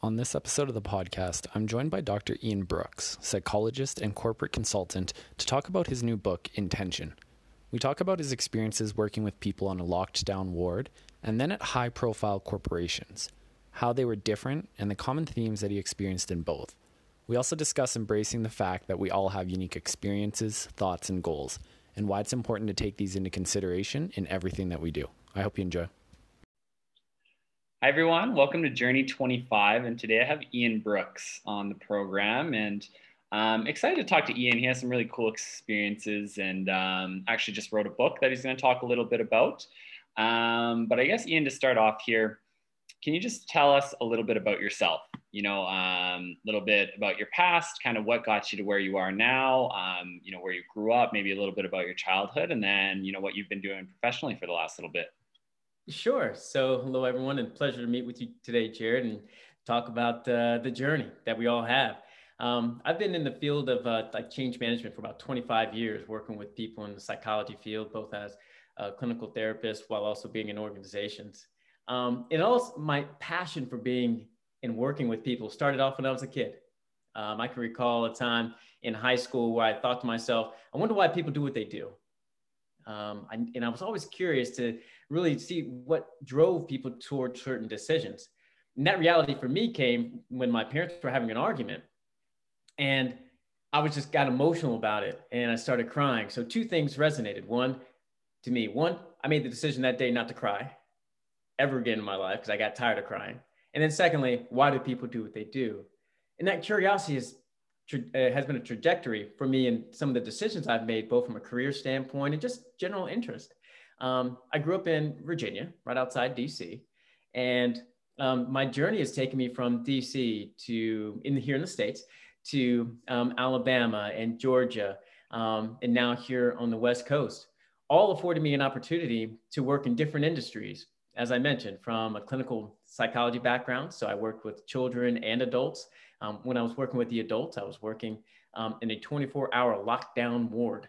On this episode of the podcast, I'm joined by Dr. Ian Brooks, psychologist and corporate consultant, to talk about his new book, Intention. We talk about his experiences working with people on a locked down ward and then at high profile corporations, how they were different, and the common themes that he experienced in both. We also discuss embracing the fact that we all have unique experiences, thoughts, and goals, and why it's important to take these into consideration in everything that we do. I hope you enjoy. Hi, everyone. Welcome to Journey 25. And today I have Ian Brooks on the program. And I'm excited to talk to Ian. He has some really cool experiences and um, actually just wrote a book that he's going to talk a little bit about. Um, but I guess, Ian, to start off here, can you just tell us a little bit about yourself? You know, a um, little bit about your past, kind of what got you to where you are now, um, you know, where you grew up, maybe a little bit about your childhood, and then, you know, what you've been doing professionally for the last little bit. Sure. So, hello, everyone, and pleasure to meet with you today, Jared, and talk about uh, the journey that we all have. Um, I've been in the field of uh, like change management for about 25 years, working with people in the psychology field, both as a clinical therapist while also being in organizations. Um, and also, my passion for being and working with people started off when I was a kid. Um, I can recall a time in high school where I thought to myself, I wonder why people do what they do. Um, I, and I was always curious to really see what drove people toward certain decisions. And that reality for me came when my parents were having an argument. And I was just got emotional about it and I started crying. So, two things resonated. One, to me, one, I made the decision that day not to cry ever again in my life because I got tired of crying. And then secondly, why do people do what they do? And that curiosity is, uh, has been a trajectory for me in some of the decisions I've made, both from a career standpoint and just general interest. Um, I grew up in Virginia, right outside DC, and um, my journey has taken me from DC to in here in the states to um, Alabama and Georgia, um, and now here on the West Coast, all afforded me an opportunity to work in different industries, as I mentioned, from a clinical psychology background. So I worked with children and adults. Um, when I was working with the adults, I was working um, in a 24 hour lockdown ward.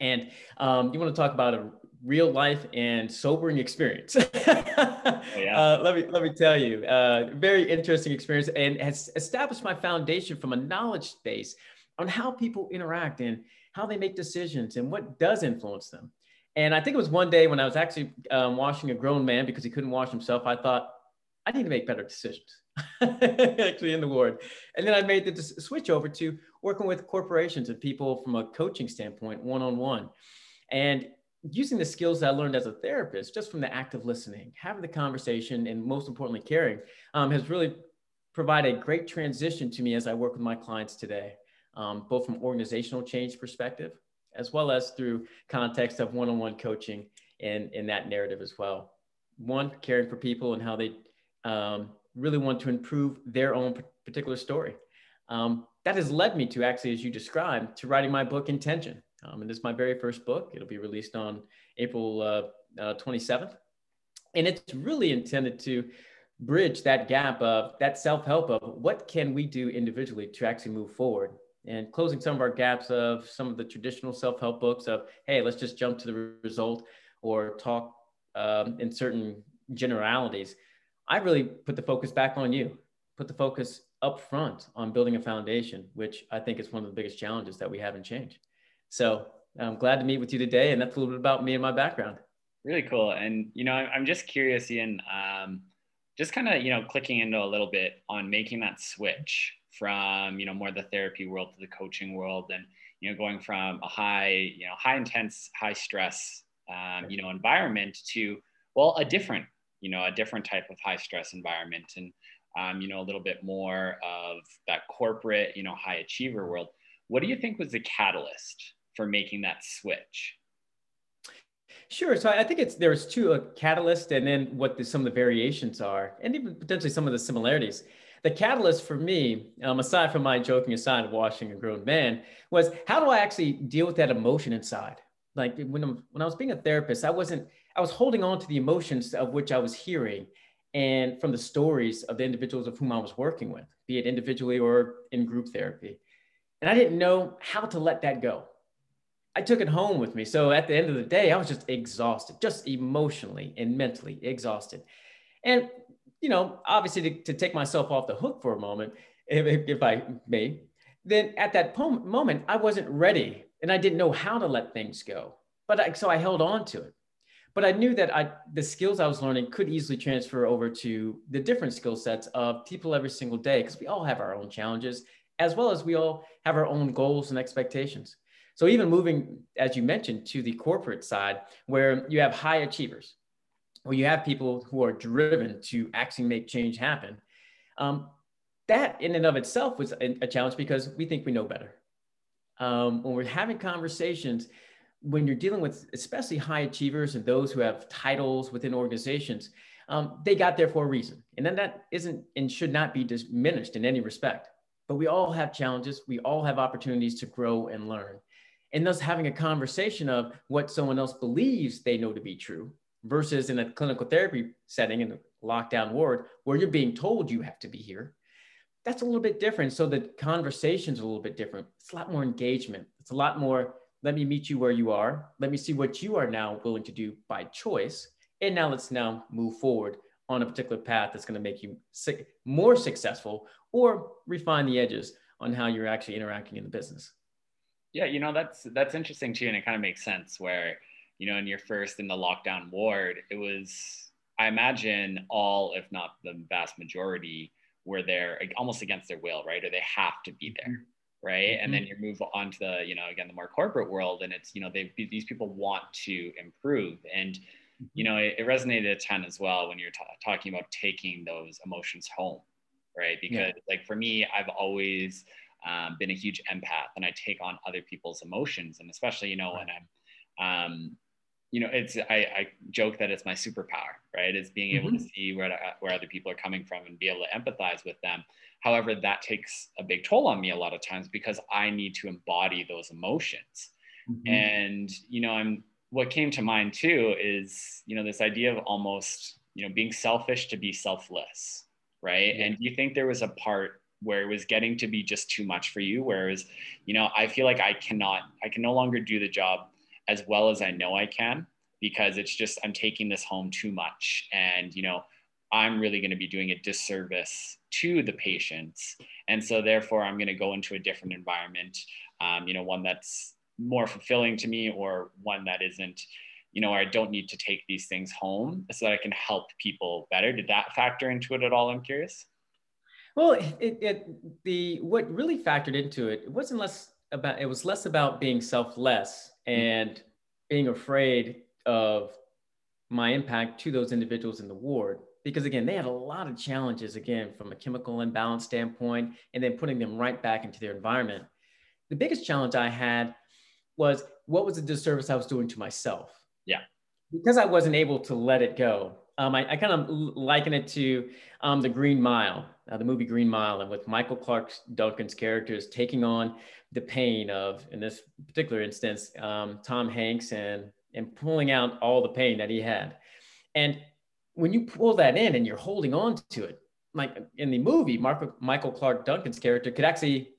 And um, you want to talk about a real life and sobering experience. oh, yeah. uh, let me let me tell you, uh, very interesting experience, and has established my foundation from a knowledge base on how people interact and how they make decisions and what does influence them. And I think it was one day when I was actually um, washing a grown man because he couldn't wash himself. I thought, I need to make better decisions, actually in the ward. And then I made the switch over to working with corporations and people from a coaching standpoint, one on one. And using the skills that I learned as a therapist, just from the act of listening, having the conversation, and most importantly, caring, um, has really provided a great transition to me as I work with my clients today, um, both from organizational change perspective, as well as through context of one-on-one coaching and in that narrative as well. One, caring for people and how they um, really want to improve their own particular story. Um, that has led me to actually, as you described, to writing my book, Intention. Um, and this is my very first book. It'll be released on April uh, uh, 27th. And it's really intended to bridge that gap of that self-help of what can we do individually to actually move forward and closing some of our gaps of some of the traditional self-help books of hey let's just jump to the result or talk um, in certain generalities i really put the focus back on you put the focus up front on building a foundation which i think is one of the biggest challenges that we have in change so I'm glad to meet with you today. And that's a little bit about me and my background. Really cool. And, you know, I'm just curious, Ian, um, just kind of, you know, clicking into a little bit on making that switch from, you know, more the therapy world to the coaching world and, you know, going from a high, you know, high intense, high stress, um, you know, environment to, well, a different, you know, a different type of high stress environment and, um, you know, a little bit more of that corporate, you know, high achiever world. What do you think was the catalyst for making that switch? Sure. So I think it's there's two a catalyst and then what the, some of the variations are, and even potentially some of the similarities. The catalyst for me, um, aside from my joking aside of washing a grown man, was how do I actually deal with that emotion inside? Like when I'm, when I was being a therapist, I wasn't I was holding on to the emotions of which I was hearing, and from the stories of the individuals of whom I was working with, be it individually or in group therapy, and I didn't know how to let that go. I took it home with me. So at the end of the day, I was just exhausted, just emotionally and mentally exhausted. And you know, obviously to, to take myself off the hook for a moment, if, if I may, then at that moment, I wasn't ready and I didn't know how to let things go. But I, so I held on to it. But I knew that I, the skills I was learning could easily transfer over to the different skill sets of people every single day because we all have our own challenges as well as we all have our own goals and expectations. So even moving, as you mentioned, to the corporate side, where you have high achievers, where you have people who are driven to actually make change happen, um, that in and of itself was a, challenge because we think we know better. Um, when we're having conversations, when you're dealing with especially high achievers and those who have titles within organizations, um, they got there for a reason. And then that isn't and should not be diminished in any respect. But we all have challenges. We all have opportunities to grow and learn and thus having a conversation of what someone else believes they know to be true versus in a clinical therapy setting in a lockdown ward where you're being told you have to be here that's a little bit different so the conversation's a little bit different it's a lot more engagement it's a lot more let me meet you where you are let me see what you are now willing to do by choice and now let's now move forward on a particular path that's going to make you more successful or refine the edges on how you're actually interacting in the business yeah, you know that's that's interesting too, and it kind of makes sense. Where you know, in your first in the lockdown ward, it was I imagine all, if not the vast majority, were there almost against their will, right? Or they have to be there, mm-hmm. Mm-hmm. right? Mm-hmm. And then you move on to the, you know, again, the more corporate world, and it's, you know, they these people want to improve, and you mm-hmm. know, it, it resonated a ton as well when you're t- talking about taking those emotions home, right? Because yeah. like for me, I've always um, been a huge empath and I take on other people's emotions. And especially, you know, when I'm, um, you know, it's, I, I, joke that it's my superpower, right? Is being able mm-hmm. to see where, where other people are coming from and be able to empathize with them. However, that takes a big toll on me a lot of times because I need to embody those emotions. Mm-hmm. And, you know, I'm, what came to mind too is, you know, this idea of almost, you know, being selfish to be selfless, right? Yeah. And do you think there was a part where it was getting to be just too much for you whereas you know i feel like i cannot i can no longer do the job as well as i know i can because it's just i'm taking this home too much and you know i'm really going to be doing a disservice to the patients. And so therefore i'm going to go into a different environment um, you know one that's more fulfilling to me or one that isn't you know where i don't need to take these things home so that i can help people better. Did that factor into it at all i'm curious? Well, it, it, the what really factored into it, it wasn't less about it was less about being selfless and being afraid of my impact to those individuals in the ward because again they had a lot of challenges again from a chemical imbalance standpoint and then putting them right back into their environment. The biggest challenge i had was what was the disservice i was doing to myself? Yeah. Because i wasn't able to let it go. Um, I, I, kind of liken it to um, the Green Mile, uh, the movie Green Mile, and with Michael Clarke Duncan's characters taking on the pain of, in this particular instance, um, Tom Hanks and and pulling out all the pain that he had. And when you pull that in and you're holding on to it, like in the movie, Michael Clarke Duncan's character could actually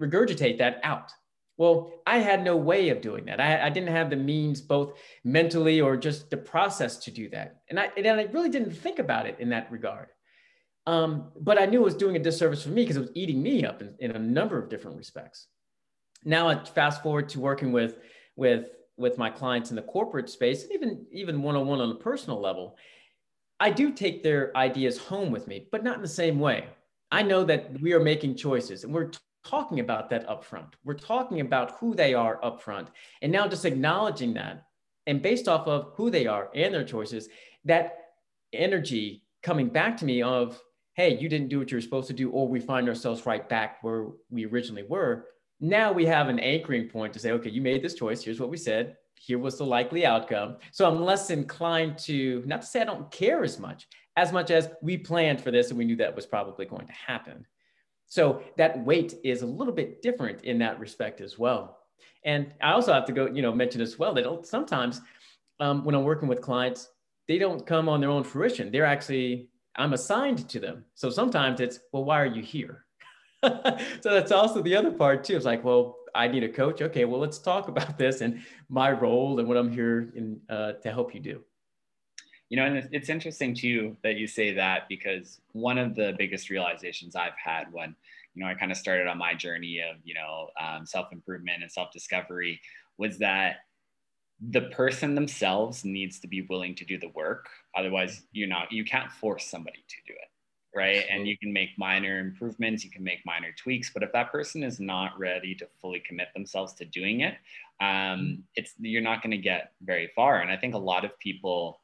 regurgitate that out well, I had no way of doing that. I, I, didn't have the means, both mentally or just the process to do that. And I, and I really didn't think about it in that regard. Um, but I knew it was doing a disservice for me because it was eating me up in, in, a number of different respects. Now I fast forward to working with, with, with my clients in the corporate space, even, even one-on-one on a personal level. I do take their ideas home with me, but not in the same way. I know that we are making choices and we're talking about that upfront. We're talking about who they are upfront. And now just acknowledging that and based off of who they are and their choices, that energy coming back to me of, hey, you didn't do what you were supposed to do, or we find ourselves right back where we originally were. Now we have an anchoring point to say, okay, you made this choice. Here's what we said. Here was the likely outcome. So I'm less inclined to, not to say I don't care as much, as much as we planned for this and we knew that was probably going to happen. So that weight is a little bit different in that respect as well. And I also have to go, you know, mention as well that sometimes um, when I'm working with clients, they don't come on their own fruition. They're actually, I'm assigned to them. So sometimes it's, well, why are you here? so that's also the other part too. It's like, well, I need a coach. Okay, well, let's talk about this and my role and what I'm here in, uh, to help you do. You know, and it's interesting too that you say that because one of the biggest realizations I've had when, you know, I kind of started on my journey of, you know, um, self improvement and self discovery was that the person themselves needs to be willing to do the work. Otherwise, you're not, you can't force somebody to do it right? And you can make minor improvements, you can make minor tweaks, but if that person is not ready to fully commit themselves to doing it, um, mm-hmm. it's you're not going to get very far. And I think a lot of people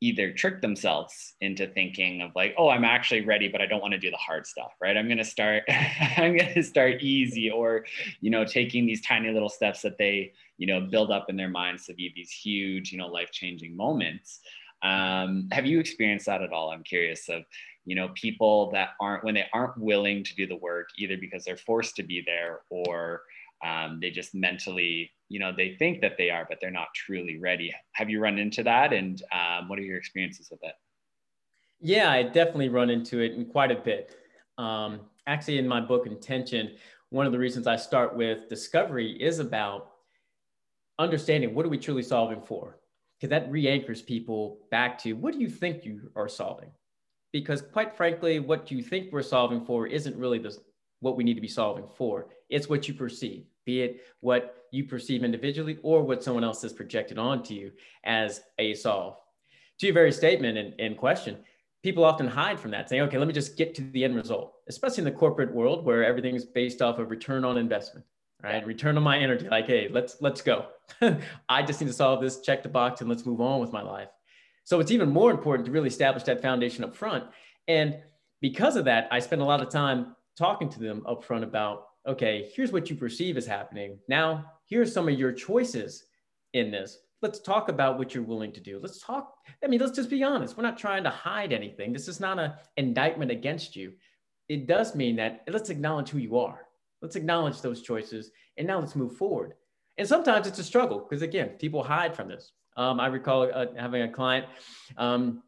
either trick themselves into thinking of like, oh, I'm actually ready, but I don't want to do the hard stuff, right? I'm going to start, I'm going to start easy, or you know, taking these tiny little steps that they you know build up in their minds to be these huge, you know, life changing moments. Um, have you experienced that at all? I'm curious of you know people that aren't when they aren't willing to do the work either because they're forced to be there or um, they just mentally you know they think that they are but they're not truly ready. Have you run into that? And um, what are your experiences with it? Yeah i definitely run into it in quite a bit. Um, actually in my book intention one of the reasons i start with discovery is about understanding what are we truly solving for because that re-anchors people back to what do you think you are solving because quite frankly, what you think we're solving for isn't really the, what we need to be solving for. It's what you perceive, be it what you perceive individually or what someone else has projected onto you as a solve. To your very statement and, and question, people often hide from that, saying, okay, let me just get to the end result, especially in the corporate world where everything is based off of return on investment, right? Return on my energy. Like, hey, let's let's go. I just need to solve this, check the box, and let's move on with my life. So it's even more important to really establish that foundation up front. And because of that, I spend a lot of time talking to them up front about, okay, here's what you perceive as happening. Now, here's some of your choices in this. Let's talk about what you're willing to do. Let's talk. I mean, let's just be honest. We're not trying to hide anything. This is not an indictment against you. It does mean that let's acknowledge who you are. Let's acknowledge those choices. And now let's move forward. And sometimes it's a struggle because, again, people hide from this. Um, I recall uh, having a client, um,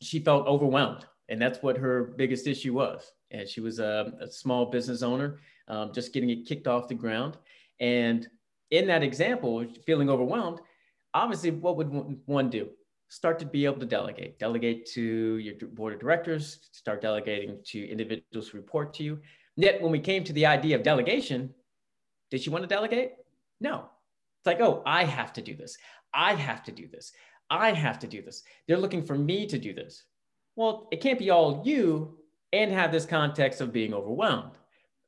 she felt overwhelmed, and that's what her biggest issue was. And she was a, a small business owner, um, just getting it kicked off the ground. And in that example, feeling overwhelmed, obviously, what would one do? Start to be able to delegate. Delegate to your board of directors, start delegating to individuals who report to you. Yet, when we came to the idea of delegation, did she want to delegate? No. It's like, oh, I have to do this. I have to do this. I have to do this. They're looking for me to do this. Well, it can't be all you and have this context of being overwhelmed.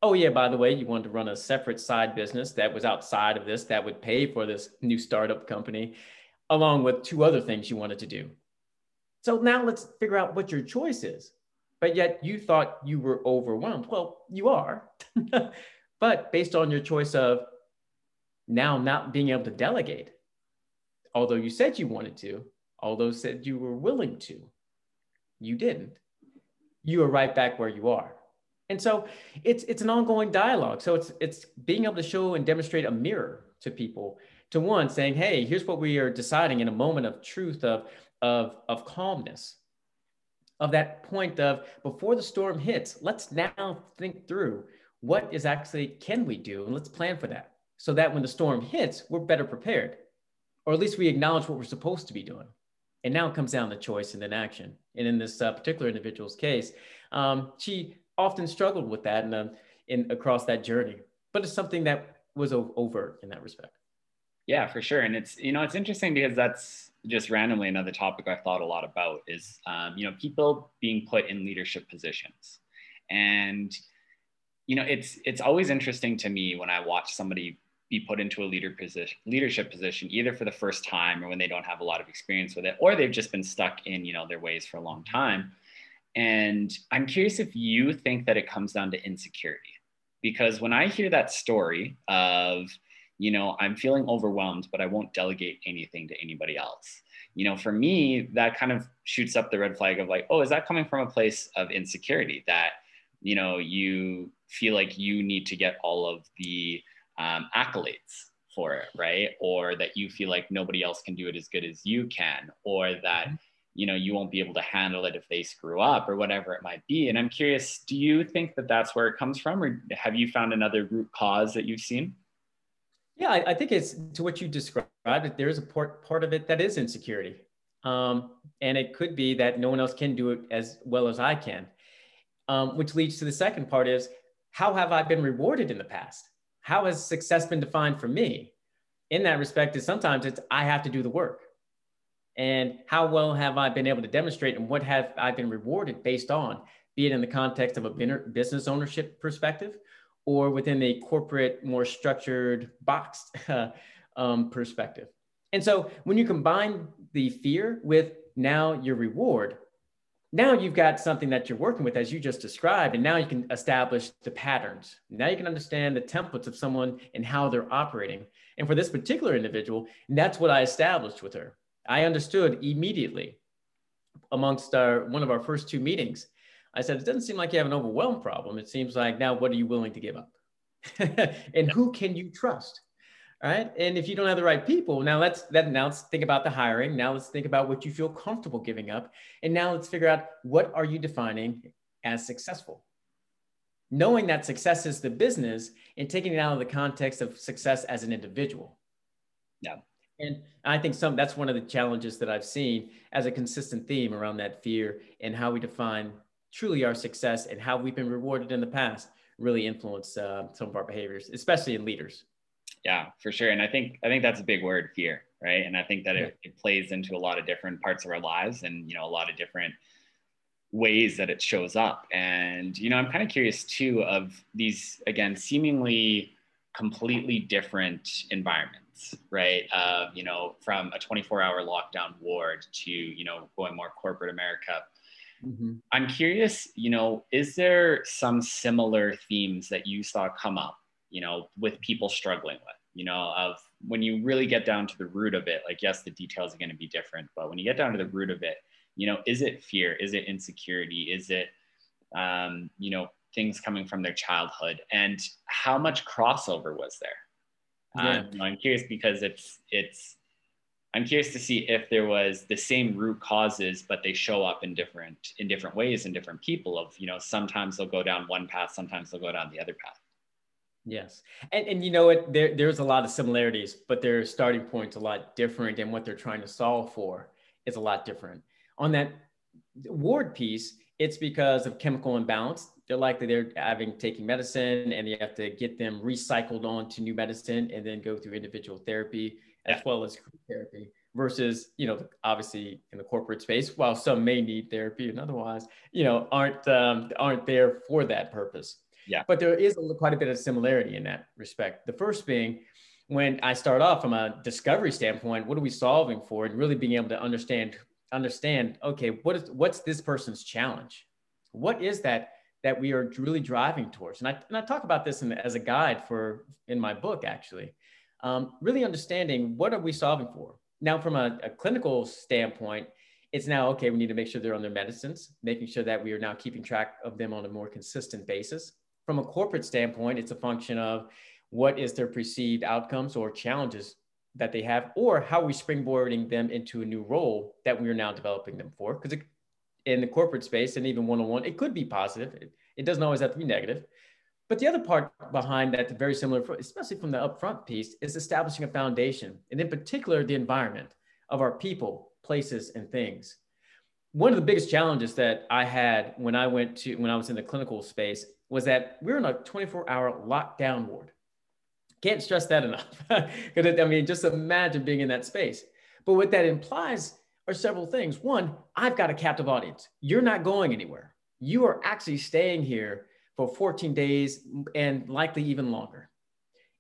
Oh, yeah, by the way, you wanted to run a separate side business that was outside of this that would pay for this new startup company, along with two other things you wanted to do. So now let's figure out what your choice is. But yet you thought you were overwhelmed. Well, you are. but based on your choice of now not being able to delegate, although you said you wanted to, although said you were willing to, you didn't. You are right back where you are. And so it's it's an ongoing dialogue. So it's it's being able to show and demonstrate a mirror to people. To one, saying, "Hey, here's what we are deciding in a moment of truth, of of of calmness, of that point of before the storm hits. Let's now think through what is actually can we do, and let's plan for that, so that when the storm hits, we're better prepared or at least we acknowledge what we're supposed to be doing. And now it comes down to choice and then action. And in this uh, particular individual's case, um, she often struggled with that and in across that journey. But it's something that was overt in that respect. Yeah, for sure. And it's you know it's interesting because that's just randomly another topic I've thought a lot about is um, you know people being put in leadership positions, and you know it's it's always interesting to me when I watch somebody be put into a leader position, leadership position, either for the first time or when they don't have a lot of experience with it, or they've just been stuck in, you know, their ways for a long time. And I'm curious if you think that it comes down to insecurity, because when I hear that story of, you know, I'm feeling overwhelmed, but I won't delegate anything to anybody else. You know, for me, that kind of shoots up the red flag of like, oh, is that coming from a place of insecurity that, you know, you feel like you need to get all of the um, accolades for it, right? Or that you feel like nobody else can do it as good as you can, or that mm-hmm. you know you won't be able to handle it if they screw up, or whatever it might be. And I'm curious, do you think that that's where it comes from, or have you found another root cause that you've seen? Yeah, I, I think it's to what you described. There is a part part of it that is insecurity. Um, and it could be that no one else can do it as well as I can. Um, which leads to the second part is how have I been rewarded in the past? How has success been defined for me? In that respect, is sometimes it's I have to do the work. And how well have I been able to demonstrate and what have I been rewarded based on, be it in the context of a business ownership perspective or within a corporate, more structured, boxed um, perspective. And so when you combine the fear with now your reward, now you've got something that you're working with as you just described, and now you can establish the patterns. Now you can understand the templates of someone and how they're operating. And for this particular individual, that's what I established with her. I understood immediately amongst our one of our first two meetings. I said, it doesn't seem like you have an overwhelm problem. It seems like now what are you willing to give up? and who can you trust? right? And if you don't have the right people, now let's that now let's think about the hiring. Now let's think about what you feel comfortable giving up. And now let's figure out what are you defining as successful? Knowing that success is the business and taking it out of the context of success as an individual. Yeah. And I think some that's one of the challenges that I've seen as a consistent theme around that fear and how we define truly our success and how we've been rewarded in the past really influence uh, some of our behaviors, especially in leaders. Yeah for sure. And i think i think that's a big word fear right? And i think that yeah. it, it plays into a lot of different parts of our lives and you know a lot of different ways that it shows up. And you know i'm kind of curious too of these again seemingly completely different environments right? Uh, you know from a 24 hour lockdown ward to you know going more corporate america mm-hmm. i'm curious you know is there some similar themes that you saw come up you know, with people struggling with, you know, of when you really get down to the root of it, like, yes, the details are going to be different, but when you get down to the root of it, you know, is it fear? Is it insecurity? Is it, um, you know, things coming from their childhood? And how much crossover was there? Yeah. Um, I'm curious because it's, it's, I'm curious to see if there was the same root causes, but they show up in different in different ways in different people. Of you know, sometimes they'll go down one path, sometimes they'll go down the other path. Yes. And, and you know what, there, there's a lot of similarities, but their starting point's a lot different and what they're trying to solve for is a lot different. On that ward piece, it's because of chemical imbalance. They're likely they're having taking medicine and you have to get them recycled onto new medicine and then go through individual therapy as well as therapy versus, you know, obviously in the corporate space, while some may need therapy and otherwise, you know, aren't um, aren't there for that purpose. Yeah. But there is a, quite a bit of similarity in that respect. The first being when I start off from a discovery standpoint, what are we solving for? And really being able to understand, understand, okay, what is what's this person's challenge? What is that that we are really driving towards? And I, and I talk about this in, as a guide for in my book, actually. Um, really understanding what are we solving for? Now, from a, a clinical standpoint, it's now okay we need to make sure they're on their medicines making sure that we are now keeping track of them on a more consistent basis from a corporate standpoint, it's a function of what is their perceived outcomes or challenges that they have, or how are we springboarding them into a new role that we are now developing them for. Because in the corporate space and even one-on-one, it could be positive. It, it doesn't always have to be negative. But the other part behind that, very similar, especially from the upfront piece, is establishing a foundation, and in particular, the environment of our people, places, and things. One of the biggest challenges that I had when I went to when I was in the clinical space was that we are in a 24 hour lockdown ward. Can't stress that enough. Because I mean, just imagine being in that space. But what that implies are several things. One, I've got a captive audience. You're not going anywhere. You are actually staying here for 14 days and likely even longer.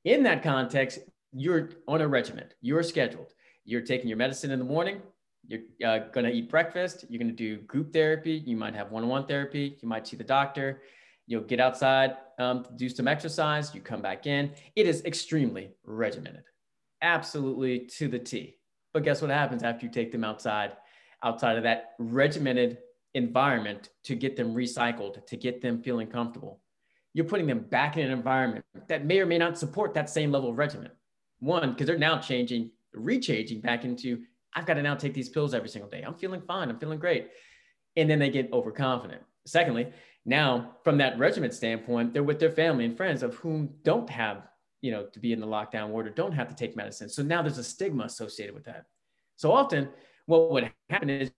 In that context, you're on a regiment, you're scheduled. You're taking your medicine in the morning, you're uh, going to eat breakfast, you're going to do group therapy, you might have one on one therapy, you might see the doctor, You'll get outside, um, do some exercise, you come back in. It is extremely regimented, absolutely to the T. But guess what happens after you take them outside, outside of that regimented environment to get them recycled, to get them feeling comfortable? You're putting them back in an environment that may or may not support that same level of regimen. One, because they're now changing, rechanging back into, I've got to now take these pills every single day. I'm feeling fine. I'm feeling great. And then they get overconfident. Secondly, now, from that regiment standpoint, they're with their family and friends of whom don't have, you know, to be in the lockdown ward or don't have to take medicine. So now there's a stigma associated with that. So often what would happen is,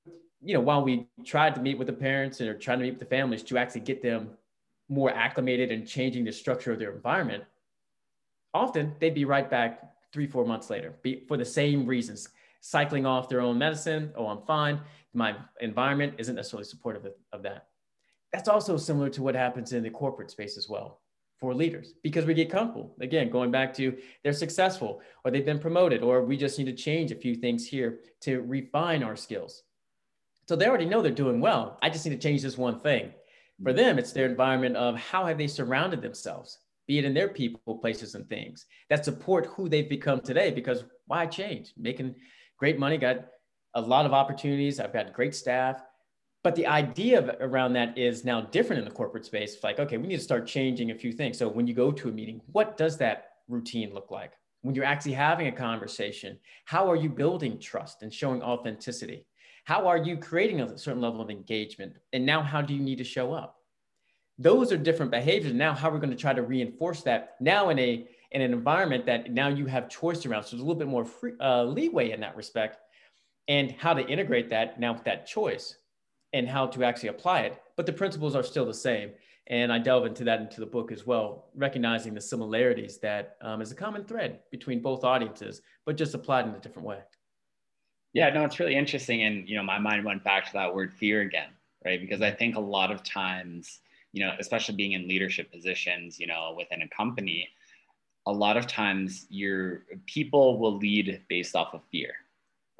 you know, while we tried to meet with the parents and are trying to meet with the families to actually get them more acclimated and changing the structure of their environment, often they'd be right back three, four months later be, for the same reasons, cycling off their own medicine. Oh, I'm fine. My environment isn't necessarily supportive of, of that. That's also similar to what happens in the corporate space as well for leaders because we get comfortable. Again, going back to they're successful or they've been promoted or we just need to change a few things here to refine our skills. So they already know they're doing well. I just need to change this one thing. For mm. them, it's their environment of how have they surrounded themselves, be it in their people, places, and things that support who they've become today. Because why change? Making great money, got a lot of opportunities. I've got great staff. But the idea of, around that is now different in the corporate space. It's like, okay, we need to start changing a few things. So when you go to a meeting, what does that routine look like? When you're actually having a conversation, how are you building trust and showing authenticity? How are you creating a certain level of engagement? And now, how do you need to show up? Those are different behaviors. Now, how we're going to try to reinforce that now in a in an environment that now you have choice around. So there's a little bit more free, uh, leeway in that respect, and how to integrate that now with that choice and how to actually apply it. But the principles are still the same. And I delve into that into the book as well, recognizing the similarities that um, is a common thread between both audiences, but just applied in a different way. Yeah, no, it's really interesting. And, you know, my mind went back to that word fear again, right? Because I think a lot of times, you know, especially being in leadership positions, you know, within a company, a lot of times your people will lead based off of fear,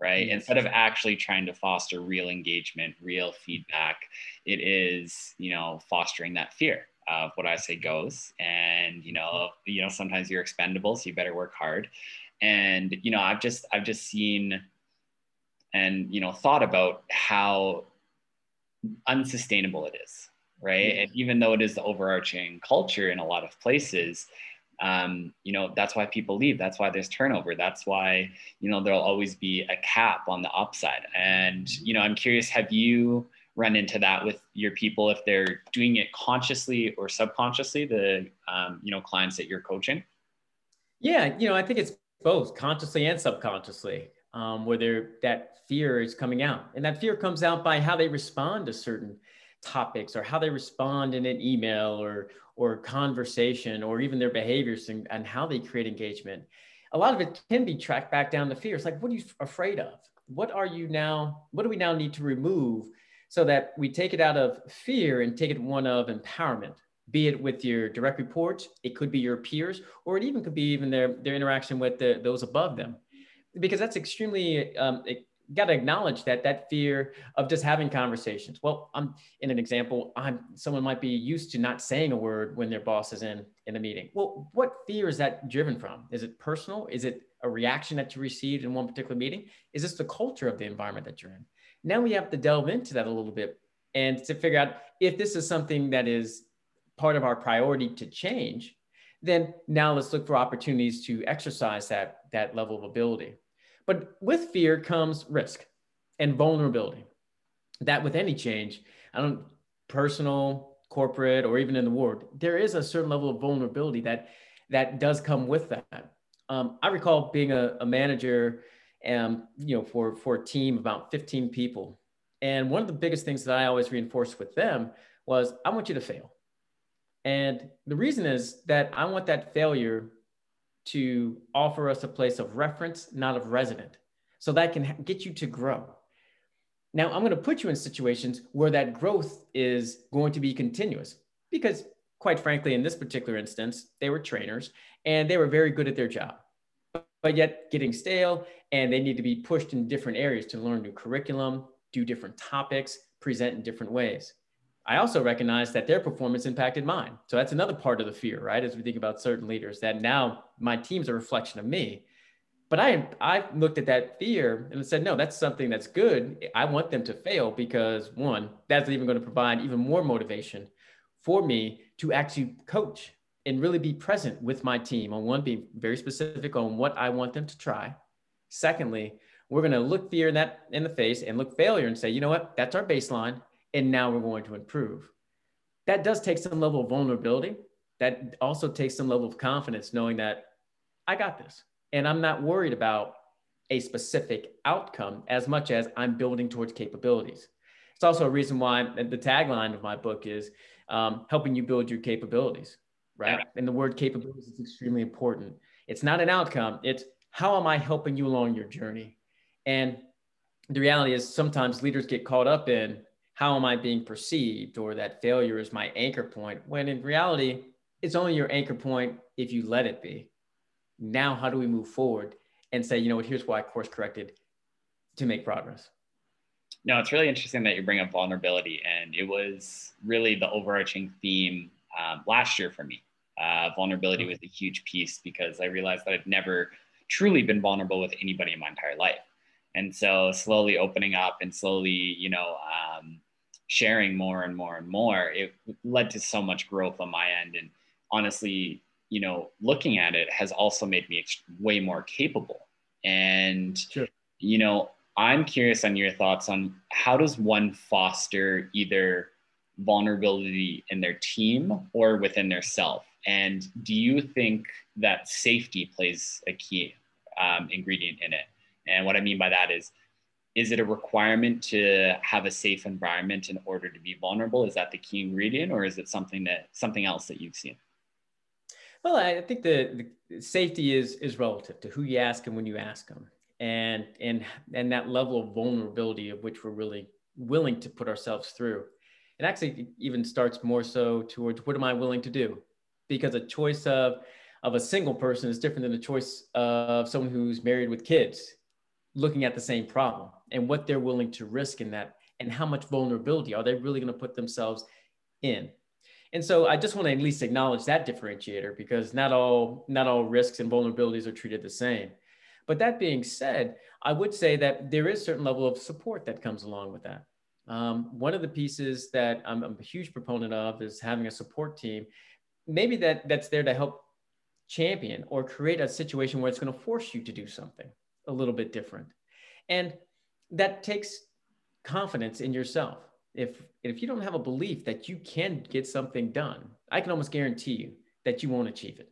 right? Yes. Instead of actually trying to foster real engagement, real feedback, it is, you know, fostering that fear of what I say goes. And, you know, you know, sometimes you're expendable, so you better work hard. And, you know, I've just, I've just seen, and you know thought about how unsustainable it is right? Mm-hmm. and even though it is the overarching culture in a lot of places um, you know that's why people leave. That's why there's turnover. That's why you know there'll always be a cap on the upside. And you know i'm curious have you run into that with your people if they're doing it consciously or subconsciously the um, you know clients that you're coaching? Yeah you know i think it's both consciously and subconsciously um, where that fear is coming out. And that fear comes out by how they respond to certain topics or how they respond in an email or, or conversation or even their behaviors and, and how they create engagement. A lot of it can be tracked back down to fear. It's like, what are you afraid of? What are you now? What do we now need to remove so that we take it out of fear and take it one of empowerment? Be it with your direct reports, it could be your peers, or it even could be even their, their interaction with the, those above them because that's extremely um, got to acknowledge that that fear of just having conversations. Well i'm in an example i'm someone might be used to not saying a word when their boss is in in a meeting. Well what fear is that driven from? Is it personal? Is it a reaction that you received in one particular meeting? Is this the culture of the environment that you're in? Now we have to delve into that a little bit and to figure out if this is something that is part of our priority to change then now let's look for opportunities to exercise that that level of ability but with fear comes risk and vulnerability. That with any change, I don't personal, corporate, or even in the world, there is a certain level of vulnerability that that does come with that. Um, I recall being a, a manager, um, you know, for for a team about 15 people, and one of the biggest things that I always reinforced with them was, I want you to fail. And the reason is that I want that failure to offer us a place of reference, not of resident. So that can get you to grow. Now, I'm going to put you in situations where that growth is going to be continuous because, quite frankly, in this particular instance, they were trainers and they were very good at their job, but yet getting stale and they need to be pushed in different areas to learn new curriculum, do different topics, present in different ways. I also recognize that their performance impacted mine. So that's another part of the fear, right? As we think about certain leaders, that now my team's a reflection of me. But I I looked at that fear and said, no, that's something that's good. I want them to fail because one, that's even going to provide even more motivation for me to actually coach and really be present with my team on one, being very specific on what I want them to try. Secondly, we're going to look fear in that in the face and look failure and say, you know what, that's our baseline and now we're going to improve. That does take some level of vulnerability. That also takes some level of confidence, knowing that I got this and I'm not worried about a specific outcome as much as I'm building towards capabilities. It's also a reason why the tagline of my book is um, helping you build your capabilities, right? And the word capabilities is extremely important. It's not an outcome, it's how am I helping you along your journey? And the reality is sometimes leaders get caught up in how am I being perceived or that failure is my anchor point, when in reality, it's only your anchor point if you let it be. Now, how do we move forward and say, you know what, here's why I course corrected to make progress? No, it's really interesting that you bring up vulnerability. And it was really the overarching theme um, last year for me. Uh, vulnerability was a huge piece because I realized that I'd never truly been vulnerable with anybody in my entire life. And so slowly opening up and slowly, you know, um, sharing more and more and more, it led to so much growth on my end. And honestly, you know, looking at it has also made me way more capable. And, sure. you know, I'm curious on your thoughts on how does one foster either vulnerability in their team or within their self? And do you think that safety plays a key um, ingredient in it? And what I mean by that is, is it a requirement to have a safe environment in order to be vulnerable? Is that the key ingredient, or is it something that something else that you've seen? Well, I think the, the safety is is relative to who you ask and when you ask them, and and and that level of vulnerability of which we're really willing to put ourselves through. It actually even starts more so towards what am I willing to do, because a choice of of a single person is different than a choice of someone who's married with kids looking at the same problem and what they're willing to risk in that and how much vulnerability are they really going to put themselves in? And so i just want to at least acknowledge that differentiator because not all not all risks and vulnerabilities are treated the same. But that being said i would say that there is certain level of support that comes along with that. Um, one of the pieces that I'm, I'm a huge proponent of is having a support team maybe that that's there to help champion or create a situation where it's going to force you to do something a little bit different. And that takes confidence in yourself. If, if you don't have a belief that you can get something done, I can almost guarantee you that you won't achieve it.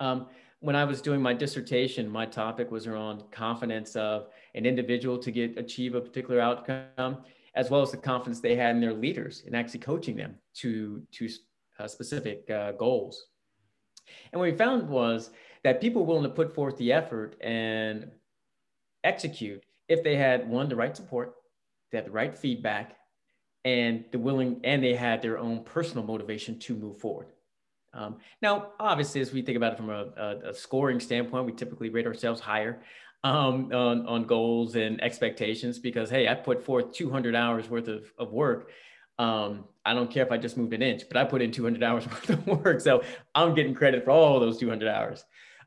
Um, when I was doing my dissertation, my topic was around confidence of an individual to get achieve a particular outcome, as well as the confidence they had in their leaders and actually coaching them to to uh, specific uh, goals. And what we found was that people willing to put forth the effort and execute if they had one, the right support, they had the right feedback, and the willing, and they had their own personal motivation to move forward. Um, now, obviously, as we think about it from a, a, a scoring standpoint, we typically rate ourselves higher um, on, on goals and expectations because, hey, I put forth 200 hours worth of, of work. Um, I don't care if I just moved an inch, but I put in 200 hours worth of work. So I'm getting credit for all those 200 hours.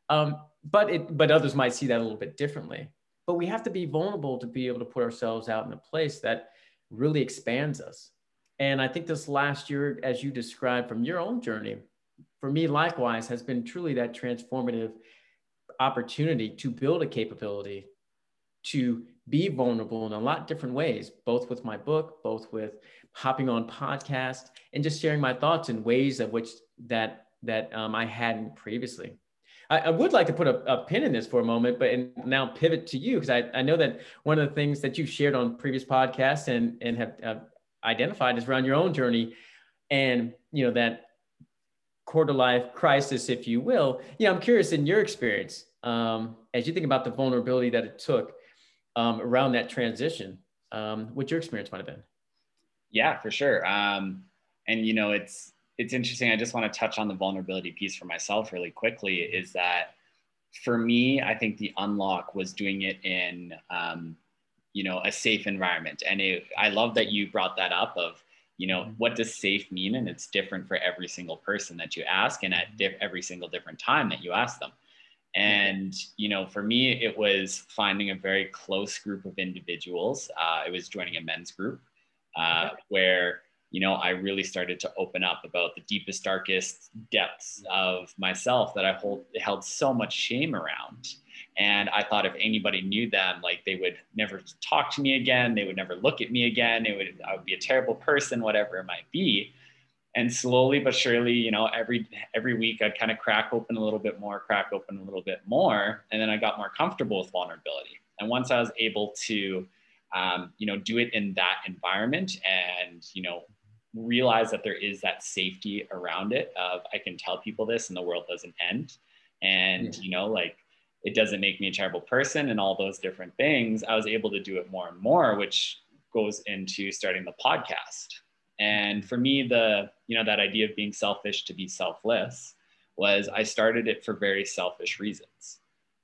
Um, but it, but others might see that a little bit differently but we have to be vulnerable to be able to put ourselves out in a place that really expands us. And I think this last year, as you described from your own journey, for me, likewise, has been truly that transformative opportunity to build a capability to be vulnerable in a lot different ways, both with my book, both with hopping on podcasts, and just sharing my thoughts in ways of which that that um, I hadn't previously. I, I would like to put a, a, pin in this for a moment, but and now pivot to you because I, I know that one of the things that you've shared on previous podcasts and and have uh, identified is around your own journey, and you know that quarter life crisis, if you will. Yeah, I'm curious in your experience um, as you think about the vulnerability that it took um, around that transition. Um, what your experience might have been. Yeah, for sure. Um, and you know, it's it's interesting. I just want to touch on the vulnerability piece for myself really quickly. Is that for me? I think the unlock was doing it in, um, you know, a safe environment. And it, I love that you brought that up. Of you know, mm-hmm. what does safe mean? And it's different for every single person that you ask, and at diff- every single different time that you ask them. And you know, for me, it was finding a very close group of individuals. Uh, it was joining a men's group uh, where you know, I really started to open up about the deepest, darkest depths of myself that I hold held so much shame around. And I thought if anybody knew them, like they would never talk to me again, they would never look at me again, it would I would be a terrible person, whatever it might be. And slowly but surely, you know, every every week I'd kind of crack open a little bit more, crack open a little bit more, and then I got more comfortable with vulnerability. And once I was able to, um, you know, do it in that environment and, you know, realize that there is that safety around it of I can tell people this and the world doesn't end. And, yeah. you know, like it doesn't make me a terrible person and all those different things. I was able to do it more and more, which goes into starting the podcast. And for me, the, you know, that idea of being selfish to be selfless was I started it for very selfish reasons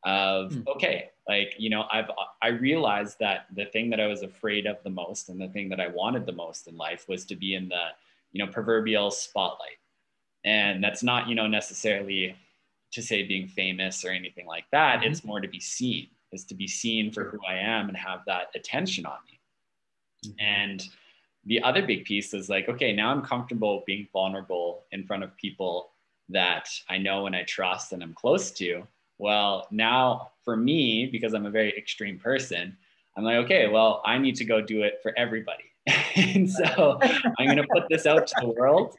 of, mm. okay, like, you know, I've, I realized that the thing that I was afraid of the most and the thing that I wanted the most in life was to be in the, you know, proverbial spotlight. And that's not, you know, necessarily to say being famous or anything like that. Mm-hmm. It's more to be seen, is to be seen for who I am and have that attention on me. Mm-hmm. And the other big piece is like, okay, now I'm comfortable being vulnerable in front of people that I know and I trust and I'm close to. Well, now for me, because I'm a very extreme person, I'm like, okay, well, I need to go do it for everybody. and so I'm going to put this out to the world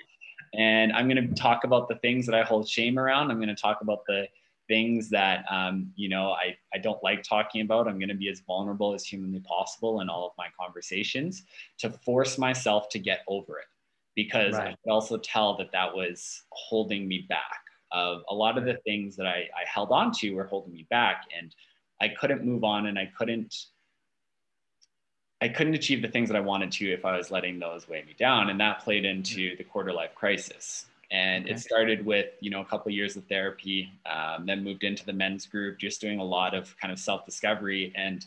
and I'm going to talk about the things that I hold shame around. I'm going to talk about the things that um, you know I, I don't like talking about i'm going to be as vulnerable as humanly possible in all of my conversations to force myself to get over it because right. i could also tell that that was holding me back of a lot of the things that I, I held on to were holding me back and i couldn't move on and i couldn't I couldn't achieve the things that I wanted to if I was letting those weigh me down. And that played into the quarter life crisis and okay. it started with you know a couple of years of therapy um, then moved into the men's group just doing a lot of kind of self-discovery and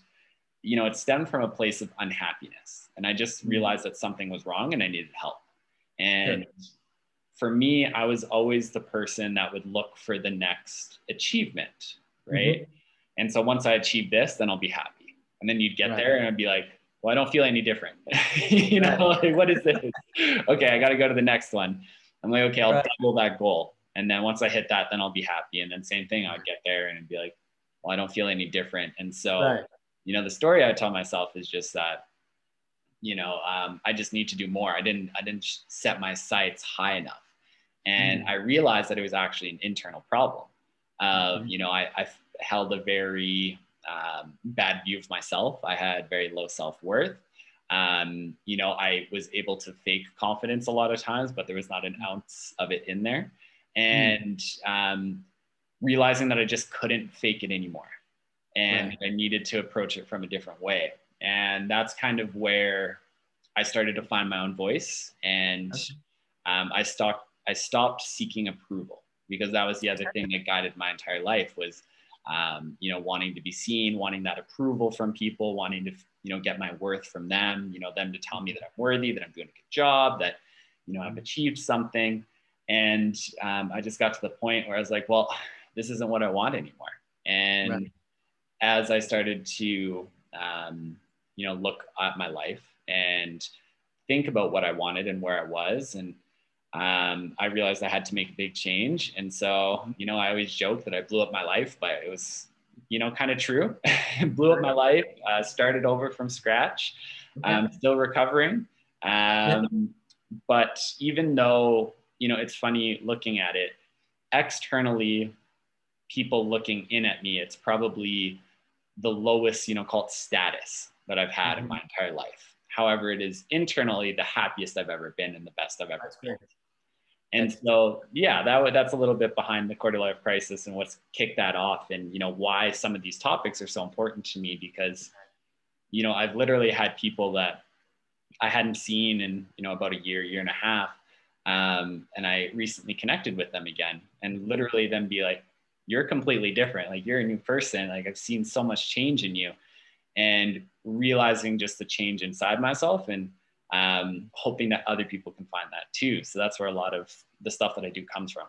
you know it stemmed from a place of unhappiness and i just mm-hmm. realized that something was wrong and i needed help and for me i was always the person that would look for the next achievement right mm-hmm. and so once i achieve this then i'll be happy and then you'd get right. there and i'd be like well i don't feel any different you know like, what is this okay i got to go to the next one I'm like, okay, I'll right. double that goal. And then once I hit that, then I'll be happy. And then same thing, I would get there and be like, well, I don't feel any different. And so, right. you know, the story I tell myself is just that, you know, um, I just need to do more. I didn't, I didn't set my sights high enough. And mm I realized that it was actually an internal problem of, mm-hmm. you know, I, I held a very um, bad view of myself. I had very low self-worth. Um, you know, I was able to fake confidence a lot of times, but there was not an ounce of it in there. And um, realizing that I just couldn't fake it anymore. And right. I needed to approach it from a different way. And that's kind of where I started to find my own voice. And um, I stopped, I stopped seeking approval because that was the other thing that guided my entire life was, um, you know, wanting to be seen, wanting that approval from people, wanting to you know, get my worth from them, you know, them to tell me that I'm worthy, that I'm doing a good job, that, you know, I've achieved something. And um, I just got to the point where I was like, well, this isn't what I want anymore. And right. as I started to, um, you know, look at my life and think about what I wanted and where I was, and um, I realized I had to make a big change. And so, you know, I always joke that I blew up my life, but it was you know, kind of true. Blew up my life, uh, started over from scratch. I'm still recovering. Um, but even though, you know, it's funny looking at it externally, people looking in at me, it's probably the lowest, you know, called status that I've had mm-hmm. in my entire life. However, it is internally the happiest I've ever been and the best I've ever been. And so, yeah, that that's a little bit behind the quarter life crisis and what's kicked that off, and you know why some of these topics are so important to me because, you know, I've literally had people that I hadn't seen in you know about a year, year and a half, um, and I recently connected with them again, and literally them be like, "You're completely different. Like you're a new person. Like I've seen so much change in you," and realizing just the change inside myself and um, hoping that other people can find that too. So that's where a lot of the stuff that I do comes from.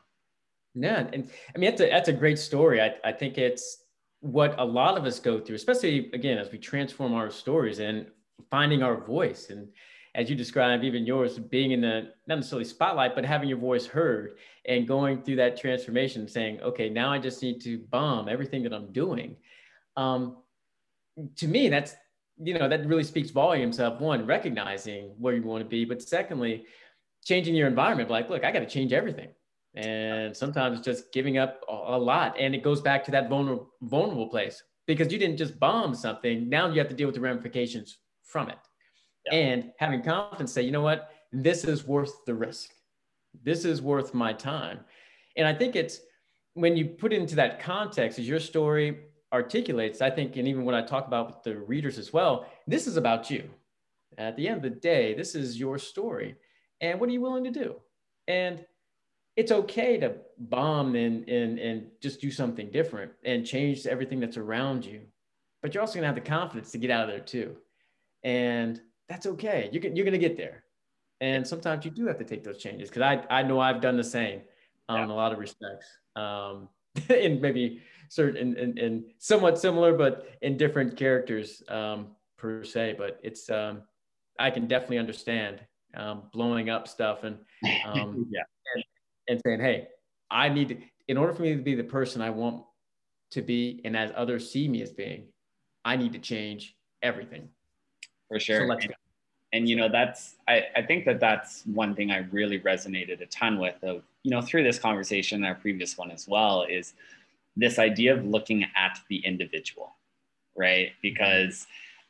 Yeah, and I mean that's a that's a great story. I, I think it's what a lot of us go through, especially again as we transform our stories and finding our voice. And as you described, even yours being in the not necessarily spotlight, but having your voice heard and going through that transformation, saying, okay, now I just need to bomb everything that I'm doing. Um, to me, that's you know that really speaks volumes of one recognizing where you want to be but secondly changing your environment like look i got to change everything and sometimes just giving up a lot and it goes back to that vulnerable vulnerable place because you didn't just bomb something. Now you have to deal with the ramifications from it. Yeah. And having confidence say, you know what, this is worth the risk. This is worth my time. And I think it's when you put it into that context, is your story articulates, I think, and even when I talk about with the readers as well, this is about you. At the end of the day, this is your story. And what are you willing to do? And it's okay to bomb and, and, and just do something different and change everything that's around you. But you're also going to have the confidence to get out of there too. And that's okay. You're, you're going to get there. And sometimes you do have to take those changes because I, I know I've done the same um, yeah. in a lot of respects. Um, in maybe certain and, and, somewhat similar, but in different characters um, per se. But it's um, I can definitely understand um, blowing up stuff and um, yeah, and, and saying, hey, I need to, in order for me to be the person I want to be, and as others see me as being, I need to change everything. For sure. So and, and, you know, that's, I, I think that that's one thing I really resonated a ton with of, you know, through this conversation, our previous one as well, is this idea of looking at the individual, right? Because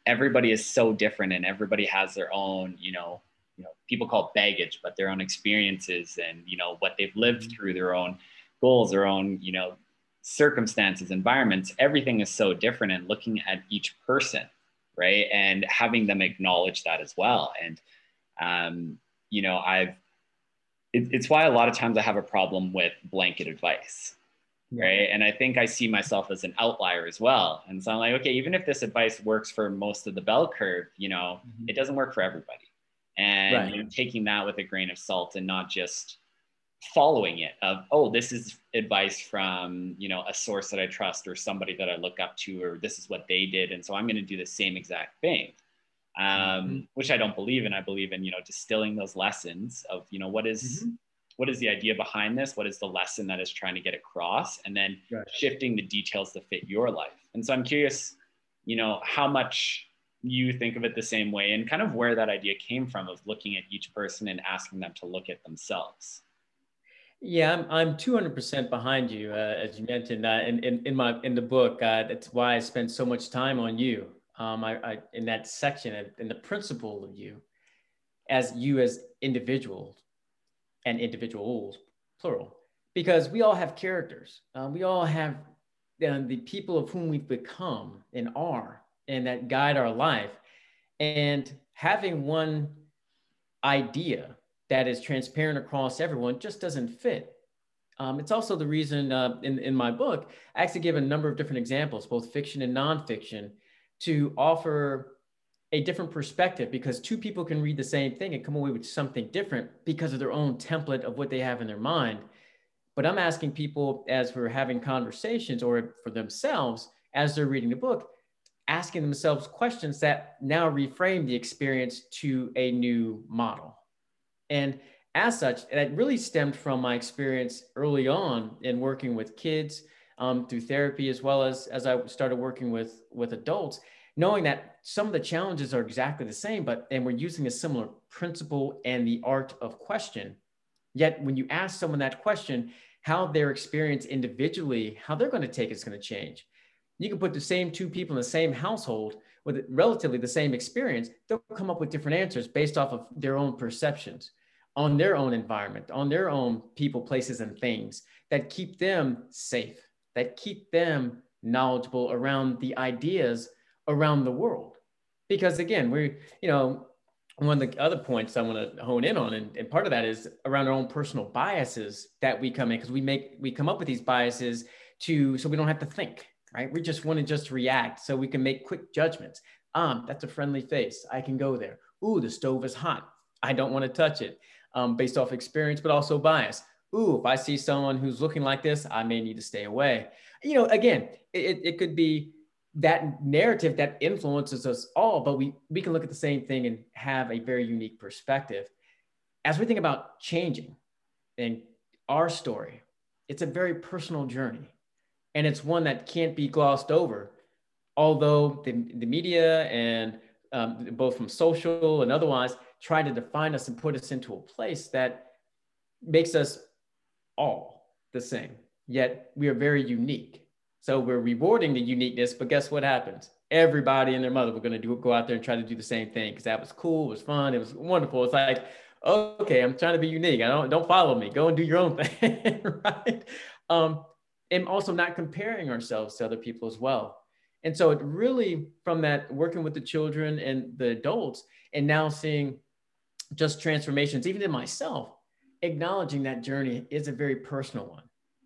everybody is so different and everybody has their own, you know, you know people call baggage but their own experiences and you know what they've lived mm-hmm. through their own goals their own you know circumstances environments everything is so different and looking at each person right and having them acknowledge that as well and um, you know i've it, it's why a lot of times i have a problem with blanket advice right? And i think i see myself as an outlier as well. And so i'm like okay even if this advice works for most of the bell curve you know mm-hmm. it doesn't work for everybody. And right. you know, taking that with a grain of salt and not just following it of oh this is advice from you know a source that i trust or somebody that i look up to or this is what they did. And so i'm going to do the same exact thing um, mm-hmm. which i don't believe in i believe in you know distilling those lessons of you know what is, mm-hmm. what is the idea behind this what is the lesson that is trying to get across and then right. shifting the details to fit your life and so i'm curious you know how much you think of it the same way and kind of where that idea came from of looking at each person and asking them to look at themselves. Yeah, I'm, I'm 200% behind you, uh, as you mentioned uh, in, in, in, my, in the book. Uh, that's why I spent so much time on you um, I, I, in that section in the principle of you as you as individuals and individuals, plural, because we all have characters. Um, we all have uh, the people of whom we've become and are and that guide our life. And having one idea that is transparent across everyone just doesn't fit. Um, it's also the reason uh, in, in my book, I actually give a number of different examples, both fiction and nonfiction, to offer a different perspective because two people can read the same thing and come away with something different because of their own template of what they have in their mind. But I'm asking people as we're having conversations or for themselves as they're reading the book, asking themselves questions that now reframe the experience to a new model. And as such, that really stemmed from my experience early on in working with kids um, through therapy, as well as as I started working with with adults, knowing that some of the challenges are exactly the same, but and we're using a similar principle and the art of question. Yet, when you ask someone that question, how their experience individually, how they're going to take it's going to change you can put the same two people in the same household with relatively the same experience, they'll come up with different answers based off of their own perceptions on their own environment, on their own people, places, and things that keep them safe, that keep them knowledgeable around the ideas around the world. Because again, we, you know, one of the other points I want to hone in on, and, and part of that is around our own personal biases that we come in, because we make we come up with these biases to so we don't have to think right? We just want to just react so we can make quick judgments. Um, that's a friendly face. I can go there. Ooh, the stove is hot. I don't want to touch it um, based off experience, but also bias. Ooh, if I see someone who's looking like this, I may need to stay away. You know, again, it, it could be that narrative that influences us all, but we, we can look at the same thing and have a very unique perspective. As we think about changing and our story, it's a very personal journey and it's one that can't be glossed over. Although the, the media and um, both from social and otherwise try to define us and put us into a place that makes us all the same, yet we are very unique. So we're rewarding the uniqueness, but guess what happens? Everybody and their mother were going to do go out there and try to do the same thing because that was cool, it was fun, it was wonderful. It's like, okay, I'm trying to be unique. I don't don't follow me. Go and do your own thing, right? Um, and also not comparing ourselves to other people as well. And so it really, from that working with the children and the adults, and now seeing just transformations, even in myself, acknowledging that journey is a very personal one.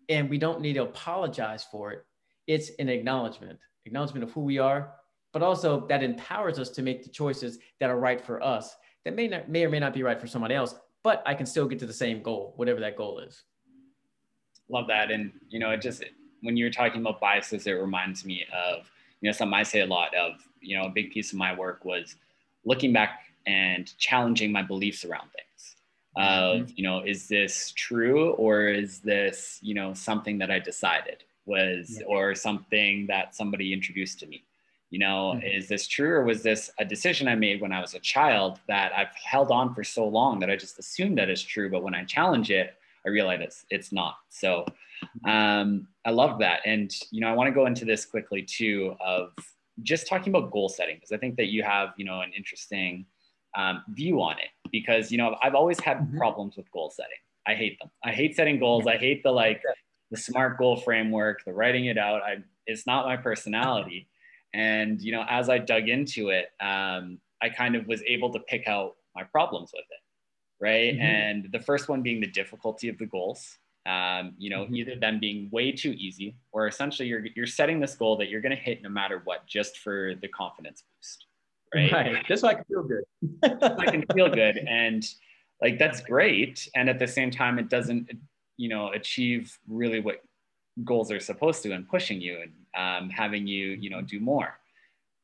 And we don't need to apologize for it. It's an acknowledgement, acknowledgement of who we are, but also that empowers us to make the choices that are right for us that may not may or may not be right for someone else, but I can still get to the same goal, whatever that goal is. Love that. And you know, it just when you're talking about biases, it reminds me of, you know, something I say a lot of, you know, a big piece of my work was looking back and challenging my beliefs around things of mm-hmm. you know is this true or is this you know something that i decided was yeah. or something that somebody introduced to me you know mm-hmm. is this true or was this a decision i made when i was a child that i've held on for so long that i just assumed that it's true but when i challenge it i realize it's it's not so mm-hmm. um, i love that and you know i want to go into this quickly too of just talking about goal setting because i think that you have you know an interesting um, view on it because you know I've always had mm-hmm. problems with goal setting. I hate them. I hate setting goals. I hate the like the smart goal framework, the writing it out. I it's not my personality. And you know, as I dug into it, um, I kind of was able to pick out my problems with it, right? Mm-hmm. And the first one being the difficulty of the goals. Um, you know, mm-hmm. either them being way too easy, or essentially you're you're setting this goal that you're going to hit no matter what, just for the confidence boost right? Right. Just so I can feel good. I can feel good, and like that's great. And at the same time, it doesn't, you know, achieve really what goals are supposed to, and pushing you and um, having you, you know, do more.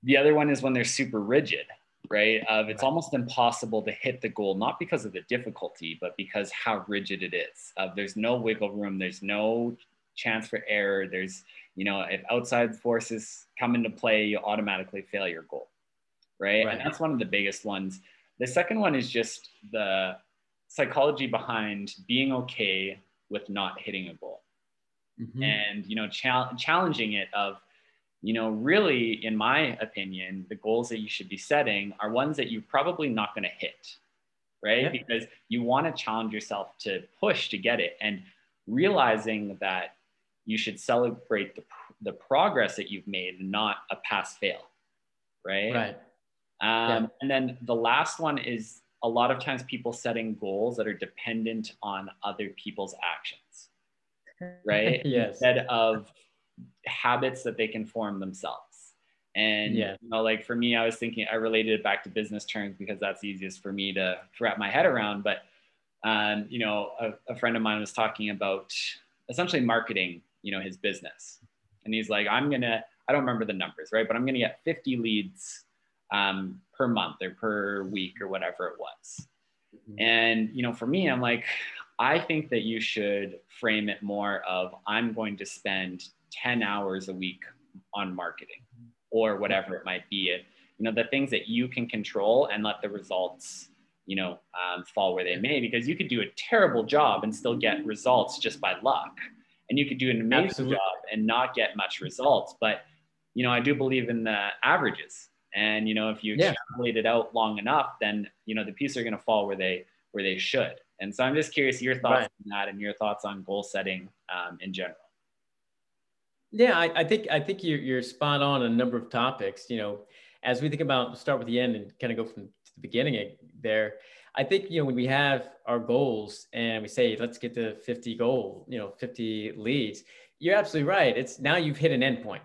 The other one is when they're super rigid, right? Of it's almost impossible to hit the goal, not because of the difficulty, but because how rigid it is. Of there's no wiggle room, there's no chance for error. There's, you know, if outside forces come into play, you automatically fail your goal right? right? And that's one of the biggest ones. The second one is just the psychology behind being okay with not hitting a goal. Mm-hmm. And, you know, challenging it of, you know, really, in my opinion, the goals that you should be setting are ones that you're probably not going to hit, right? Yeah. Because you want to challenge yourself to push to get it and realizing that you should celebrate the, the progress that you've made, not a pass fail, right? Right. Um, yeah. And then the last one is a lot of times people setting goals that are dependent on other people's actions, right? yes. Instead of habits that they can form themselves. And yeah. you know, like for me, I was thinking I related it back to business terms because that's easiest for me to wrap my head around. But um, you know, a, a friend of mine was talking about essentially marketing, you know, his business. And he's like, I'm gonna, I don't remember the numbers, right? But I'm gonna get 50 leads um, per month or per week or whatever it was. Mm-hmm. And, you know, for me, I'm like, I think that you should frame it more of I'm going to spend 10 hours a week on marketing or whatever it might be. It, you know, the things that you can control and let the results, you know, um, fall where they may, because you could do a terrible job and still get results just by luck. And you could do an amazing Absolutely. job and not get much results. But, you know, I do believe in the averages and you know, if you yeah. extrapolate it out long enough, then you know the pieces are going to fall where they where they should. And so I'm just curious your thoughts right. on that and your thoughts on goal setting um, in general. Yeah, I, I, think I think you're you're spot on a number of topics. You know, as we think about start with the end and kind of go from the beginning there. I think you know when we have our goals and we say let's get to 50 goal, you know, 50 leads. You're absolutely right. It's now you've hit an endpoint.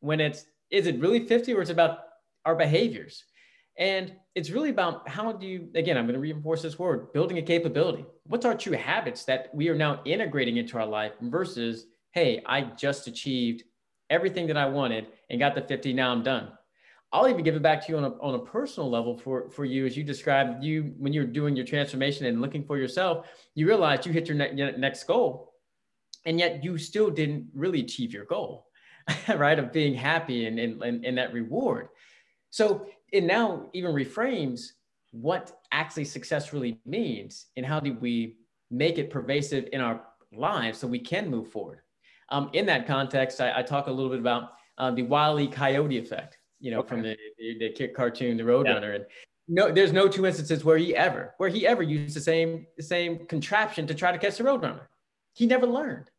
When it's is it really 50 or it's about our behaviors. And it's really about how do you, again, I'm going to reinforce this word, building a capability. What's our true habits that we are now integrating into our life versus, hey, I just achieved everything that I wanted and got the 50, now I'm done. I'll even give it back to you on a, on a personal level for, for you, as you described you when you're doing your transformation and looking for yourself, you realized you hit your, ne- next goal, and yet you still didn't really achieve your goal, right? Of being happy and, and, and that reward. So it now even reframes what actually success really means and how do we make it pervasive in our lives so we can move forward. Um, in that context, I, I, talk a little bit about uh, the Wile E. Coyote effect, you know, okay. from the, the, the, cartoon, The Roadrunner. Yeah. And no, there's no two instances where he ever, where he ever used the same, the same contraption to try to catch the Roadrunner. He never learned.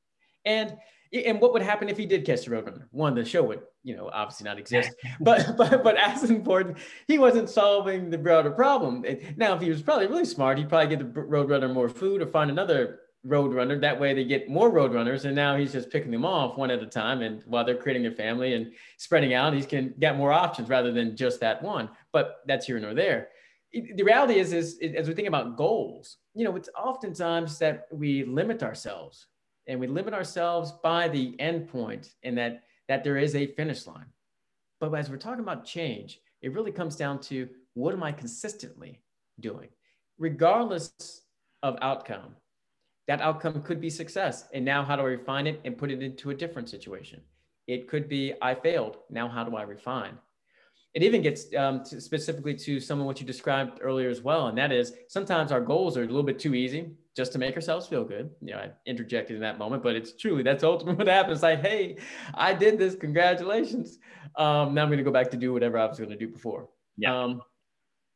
And and what would happen if he did catch the Roadrunner? One, the show would, you know, obviously not exist. but but but as important, he wasn't solving the broader problem. Now, if he was probably really smart, he'd probably get the Roadrunner more food or find another Roadrunner. That way, they get more Roadrunners, and now he's just picking them off one at a time. And while they're creating their family and spreading out, he can get more options rather than just that one. But that's here nor there. The reality is, is as we think about goals, you know, it's oftentimes that we limit ourselves and we limit ourselves by the end point and that that there is a finish line. But as we're talking about change it really comes down to what am i consistently doing? Regardless of outcome that outcome could be success. And now how do i refine it and put it into a different situation? It could be i failed. Now how do i refine? It even gets um, to specifically to some of what you described earlier as well and that is sometimes our goals are a little bit too easy just to make ourselves feel good. You know, I interjected in that moment, but it's truly that's ultimately what happens. Like, hey, I did this. Congratulations. Um, now I'm going to go back to do whatever I was going to do before. Yeah. Um,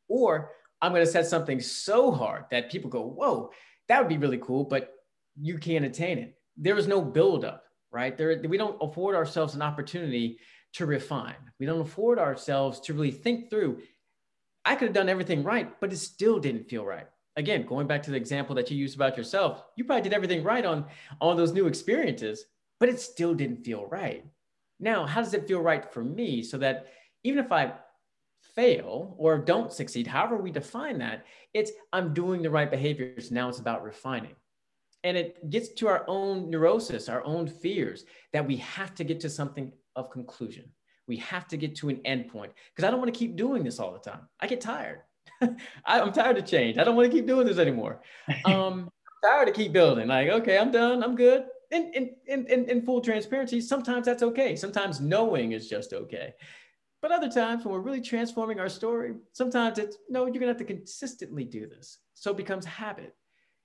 or I'm going to set something so hard that people go, whoa, that would be really cool, but you can't attain it. There is no buildup, right? There, we don't afford ourselves an opportunity to refine. We don't afford ourselves to really think through. I could have done everything right, but it still didn't feel right again, going back to the example that you used about yourself, you probably did everything right on all those new experiences, but it still didn't feel right. Now, how does it feel right for me so that even if I fail or don't succeed, however we define that, it's I'm doing the right behaviors. Now it's about refining. And it gets to our own neurosis, our own fears that we have to get to something of conclusion. We have to get to an endpoint because I don't want to keep doing this all the time. I get tired. I, am tired of change. I don't want to keep doing this anymore. Um, I'm tired to keep building. Like, okay, I'm done. I'm good. In, in, in, in full transparency, sometimes that's okay. Sometimes knowing is just okay. But other times when we're really transforming our story, sometimes it's no, you're gonna have to consistently do this. So it becomes habit.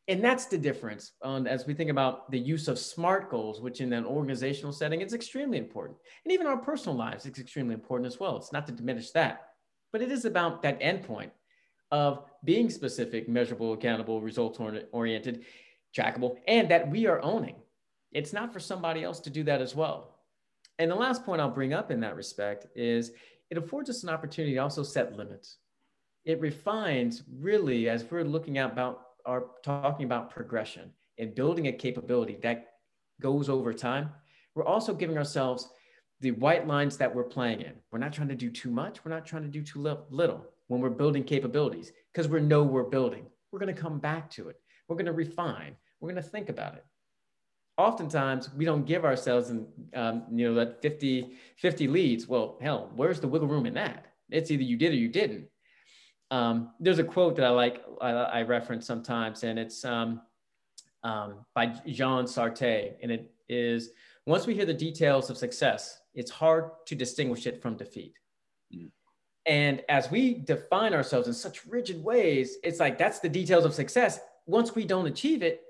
And that's the difference um, as we think about the use of SMART goals, which in an organizational setting is extremely important. And even our personal lives, it's extremely important as well. It's not to diminish that, but it is about that endpoint of being specific, measurable, accountable, results oriented, trackable, and that we are owning. It's not for somebody else to do that as well. And the last point I'll bring up in that respect is it affords us an opportunity to also set limits. It refines really as we're looking at about our talking about progression and building a capability that goes over time. We're also giving ourselves the white lines that we're playing in. We're not trying to do too much. We're not trying to do too little when we're building capabilities because we know we're building. We're going to come back to it. We're going to refine. We're going to think about it. Oftentimes, we don't give ourselves, and um, you know, that 50, 50 leads. Well, hell, where's the wiggle room in that? It's either you did or you didn't. Um, there's a quote that I like, I, I reference sometimes, and it's um, um, by Jean Sartre, and it is once we hear the details of success, it's hard to distinguish it from defeat. And as we define ourselves in such rigid ways, it's like that's the details of success. Once we don't achieve it,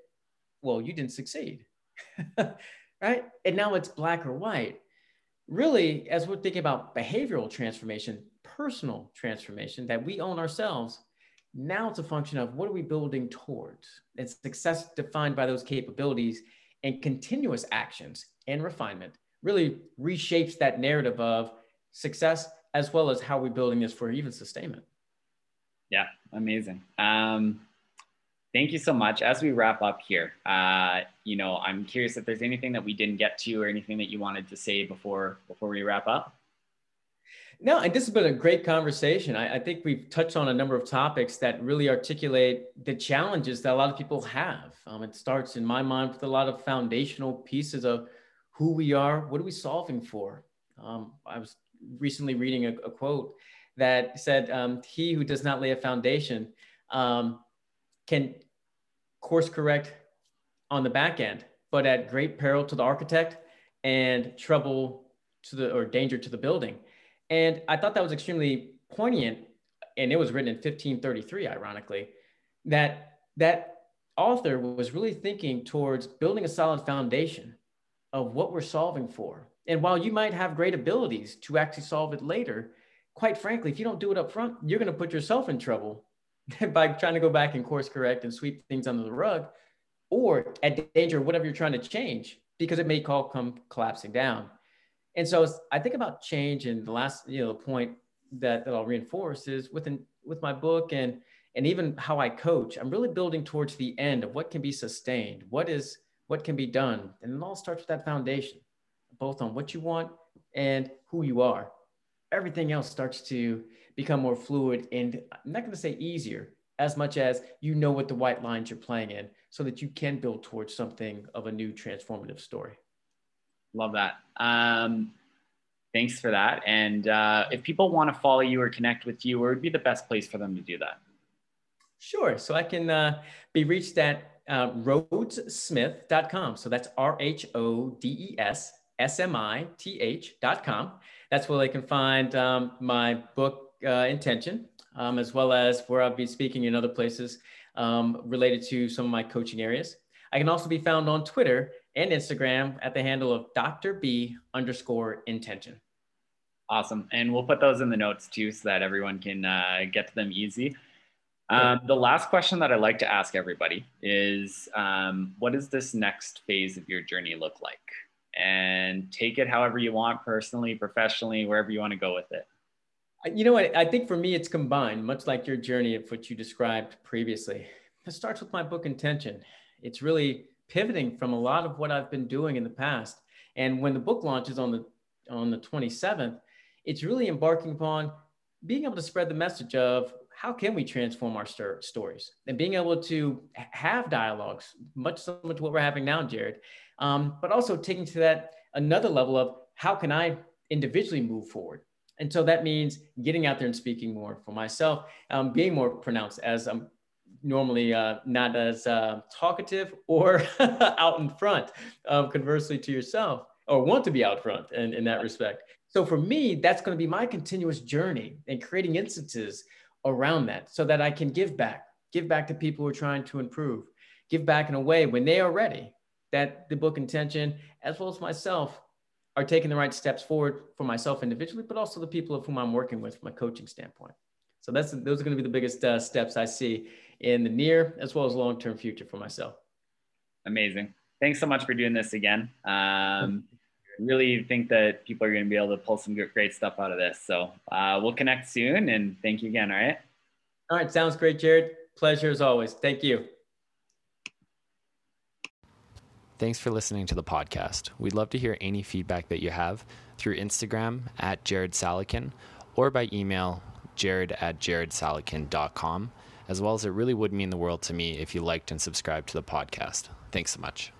well, you didn't succeed. right? And now it's black or white. Really, as we're thinking about behavioral transformation, personal transformation that we own ourselves, now it's a function of what are we building towards? It's success defined by those capabilities and continuous actions and refinement really reshapes that narrative of success as well as how we're building this for even sustainment. Yeah, amazing. Um, thank you so much. As we wrap up here, uh, you know, I'm curious if there's anything that we didn't get to or anything that you wanted to say before before we wrap up. No, and this has been a great conversation. I, I, think we've touched on a number of topics that really articulate the challenges that a lot of people have. Um, it starts, in my mind, with a lot of foundational pieces of who we are, what are we solving for. Um, I was recently reading a, a quote that said, um, "He who does not lay a foundation um, can course correct on the back end, but at great peril to the architect and trouble to the or danger to the building." And I thought that was extremely poignant, and it was written in 1533, ironically, that that author was really thinking towards building a solid foundation of what we're solving for. And while you might have great abilities to actually solve it later, quite frankly, if you don't do it up front, you're going to put yourself in trouble by trying to go back and course correct and sweep things under the rug or at danger of whatever you're trying to change because it may call come collapsing down. And so I think about change and the last, you know, point that, that I'll reinforce is within with my book and and even how I coach, I'm really building towards the end of what can be sustained, what is what can be done. And it all starts with that foundation, both on what you want and who you are. Everything else starts to become more fluid and I'm not going to say easier as much as you know what the white lines you're playing in so that you can build towards something of a new transformative story. Love that. Um, thanks for that. And uh, if people want to follow you or connect with you, where would be the best place for them to do that? Sure. So I can uh, be reached at uh, rhodessmith.com. So that's R H O D E S S M I T H.com. That's where they can find um, my book, uh, Intention, um, as well as where I'll be speaking in other places um, related to some of my coaching areas. I can also be found on Twitter and Instagram at the handle of Dr. B underscore intention. Awesome. And we'll put those in the notes too so that everyone can uh, get to them easy. Um, the last question that I like to ask everybody is um, what does this next phase of your journey look like? And take it however you want, personally, professionally, wherever you want to go with it. You know what? I think for me, it's combined, much like your journey of what you described previously. It starts with my book Intention. It's really pivoting from a lot of what I've been doing in the past. And when the book launches on the on the 27th, it's really embarking upon being able to spread the message of how can we transform our st- stories and being able to have dialogues, much similar to what we're having now, Jared, um, but also taking to that another level of how can I individually move forward. And so that means getting out there and speaking more for myself, um, being more pronounced as I'm normally uh, not as uh, talkative or out in front, um, conversely to yourself, or want to be out front in, in that respect. So for me, that's going to be my continuous journey and creating instances around that so that I can give back, give back to people who are trying to improve, give back in a way when they are ready that the book intention, as well as myself, are taking the right steps forward for myself individually, but also the people of whom I'm working with from a coaching standpoint. So that's those are going to be the biggest uh, steps I see in the near as well as long term future for myself. Amazing. Thanks so much for doing this again. Um, really think that people are going to be able to pull some great stuff out of this. So uh, we'll connect soon and thank you again. All right. All right. Sounds great, Jared. Pleasure as always. Thank you. Thanks for listening to the podcast. We'd love to hear any feedback that you have through Instagram at Jared Salekin or by email jared at jaredsalekin.com, as well as it really would mean the world to me if you liked and subscribed to the podcast. Thanks so much.